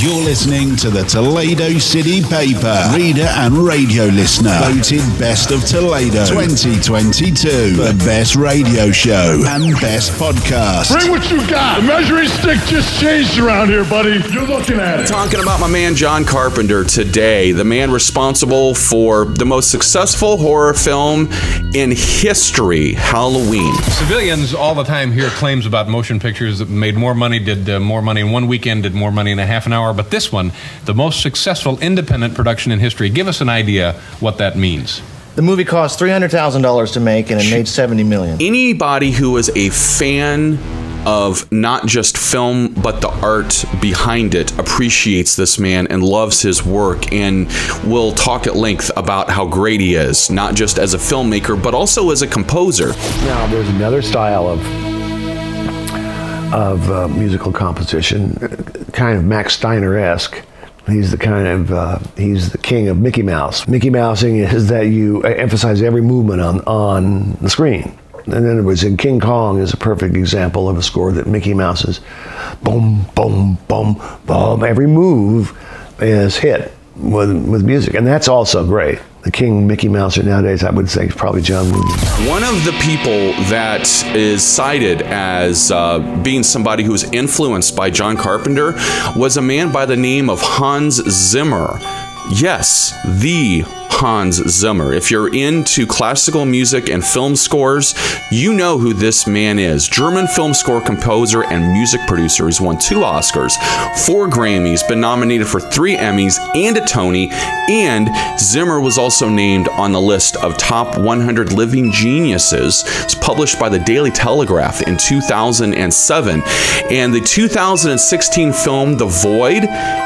You're listening to the Toledo City Paper, reader and radio listener, voted Best of Toledo 2022 the Best Radio Show and Best Podcast. Bring what you got. The measuring stick just changed around here, buddy. You're looking at it. Talking about my man John Carpenter today, the man responsible for the most successful horror film in history, Halloween. Civilians all the time hear claims about motion pictures that made more money, did uh, more money in one weekend, did more money in a half an hour. But this one, the most successful independent production in history. Give us an idea what that means. The movie cost three hundred thousand dollars to make, and it made seventy million. Anybody who is a fan of not just film but the art behind it appreciates this man and loves his work and will talk at length about how great he is not just as a filmmaker but also as a composer now there's another style of of uh, musical composition kind of max steiner-esque He's the kind of uh, he's the king of Mickey Mouse. Mickey Mousing is that you emphasize every movement on on the screen. And then it was in King Kong is a perfect example of a score that Mickey Mouse's boom, boom, boom, boom. Every move is hit with with music, and that's also great. The King Mickey Mouser nowadays, I would say, is probably John. One of the people that is cited as uh, being somebody who was influenced by John Carpenter was a man by the name of Hans Zimmer. Yes, the Hans Zimmer. If you're into classical music and film scores, you know who this man is. German film score composer and music producer. He's won two Oscars, four Grammys, been nominated for three Emmys and a Tony, and Zimmer was also named on the list of top 100 living geniuses. It's published by the Daily Telegraph in 2007. And the 2016 film The Void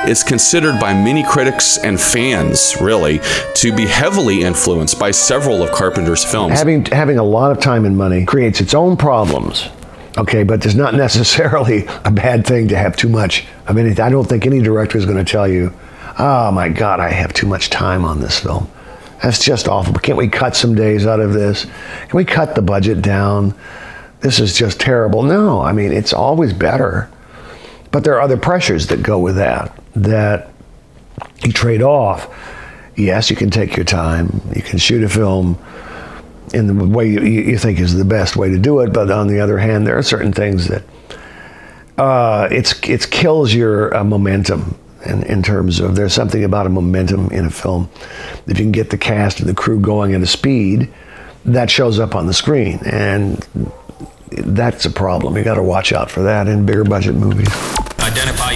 is considered by many critics and fans, really, to be heavily influenced by several of Carpenter's films. Having having a lot of time and money creates its own problems. Okay, but it's not necessarily a bad thing to have too much of anything. I don't think any director is going to tell you, "Oh my God, I have too much time on this film." That's just awful. Can't we cut some days out of this? Can we cut the budget down? This is just terrible. No, I mean it's always better. But there are other pressures that go with that that you trade off yes, you can take your time. You can shoot a film in the way you, you, think is the best way to do it. But on the other hand, there are certain things that uh, it's it kills your uh, momentum. In, in terms of there's something about a momentum in a film. If you can get the cast and the crew going at a speed, that shows up on the screen, and that's a problem. You got to watch out for that in bigger budget movies.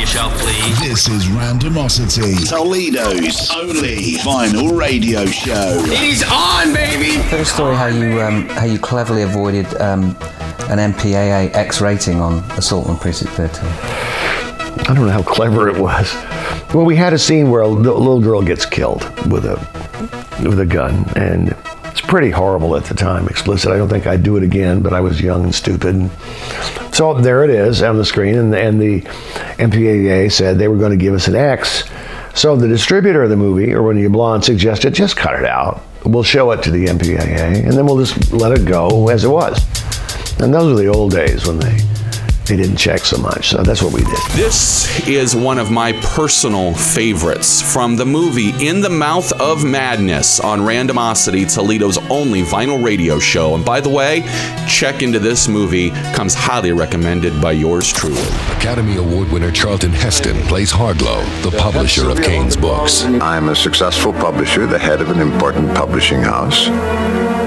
Identify yourself, please. This is Randomosity, Toledo's only vinyl radio show. He's on, baby. Tell a story how you um, how you cleverly avoided um, an MPAA X rating on Assault on Precinct 13. I don't know how clever it was. Well, we had a scene where a little girl gets killed with a with a gun, and it's pretty horrible at the time, explicit. I don't think I'd do it again, but I was young and stupid. So there it is on the screen, and, and the MPAA said they were going to give us an X. So the distributor of the movie, Irwin Yablans, suggested just cut it out. We'll show it to the MPAA, and then we'll just let it go as it was. And those were the old days when they they didn't check so much. So that's what we did. This is one of my personal favorites from the movie In the Mouth of Madness on Randomosity, Toledo's only vinyl radio show. And by the way, check into this movie, comes highly recommended by yours truly. Academy Award winner Charlton Heston plays Harglow, the publisher of Cane's books. I'm a successful publisher, the head of an important publishing house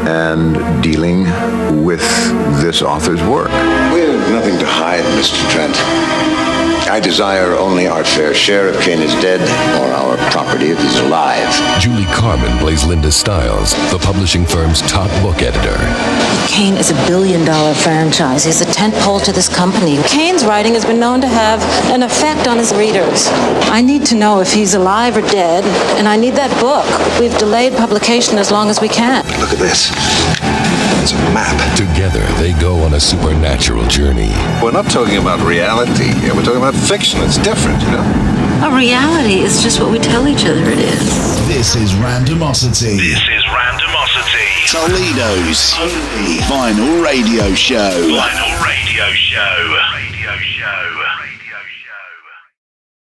and dealing with this author's work. We have nothing to hide, Mr. Trent. I desire only our fair share if Cane is dead, or our property if he's alive. Julie Carmen plays Linda Styles, the publishing firm's top book editor. Cane is a billion dollar franchise. He's a tentpole to this company. Cane's writing has been known to have an effect on his readers. I need to know if he's alive or dead, and I need that book. We've delayed publication as long as we can. Look at this. It's a map. Together, they go on a supernatural journey. We're not talking about reality. We're talking about fiction. It's different, you know? A reality is just what we tell each other it is. This is Randomosity. This is Randomosity. Toledo's only vinyl radio show. Vinyl radio show. Radio show.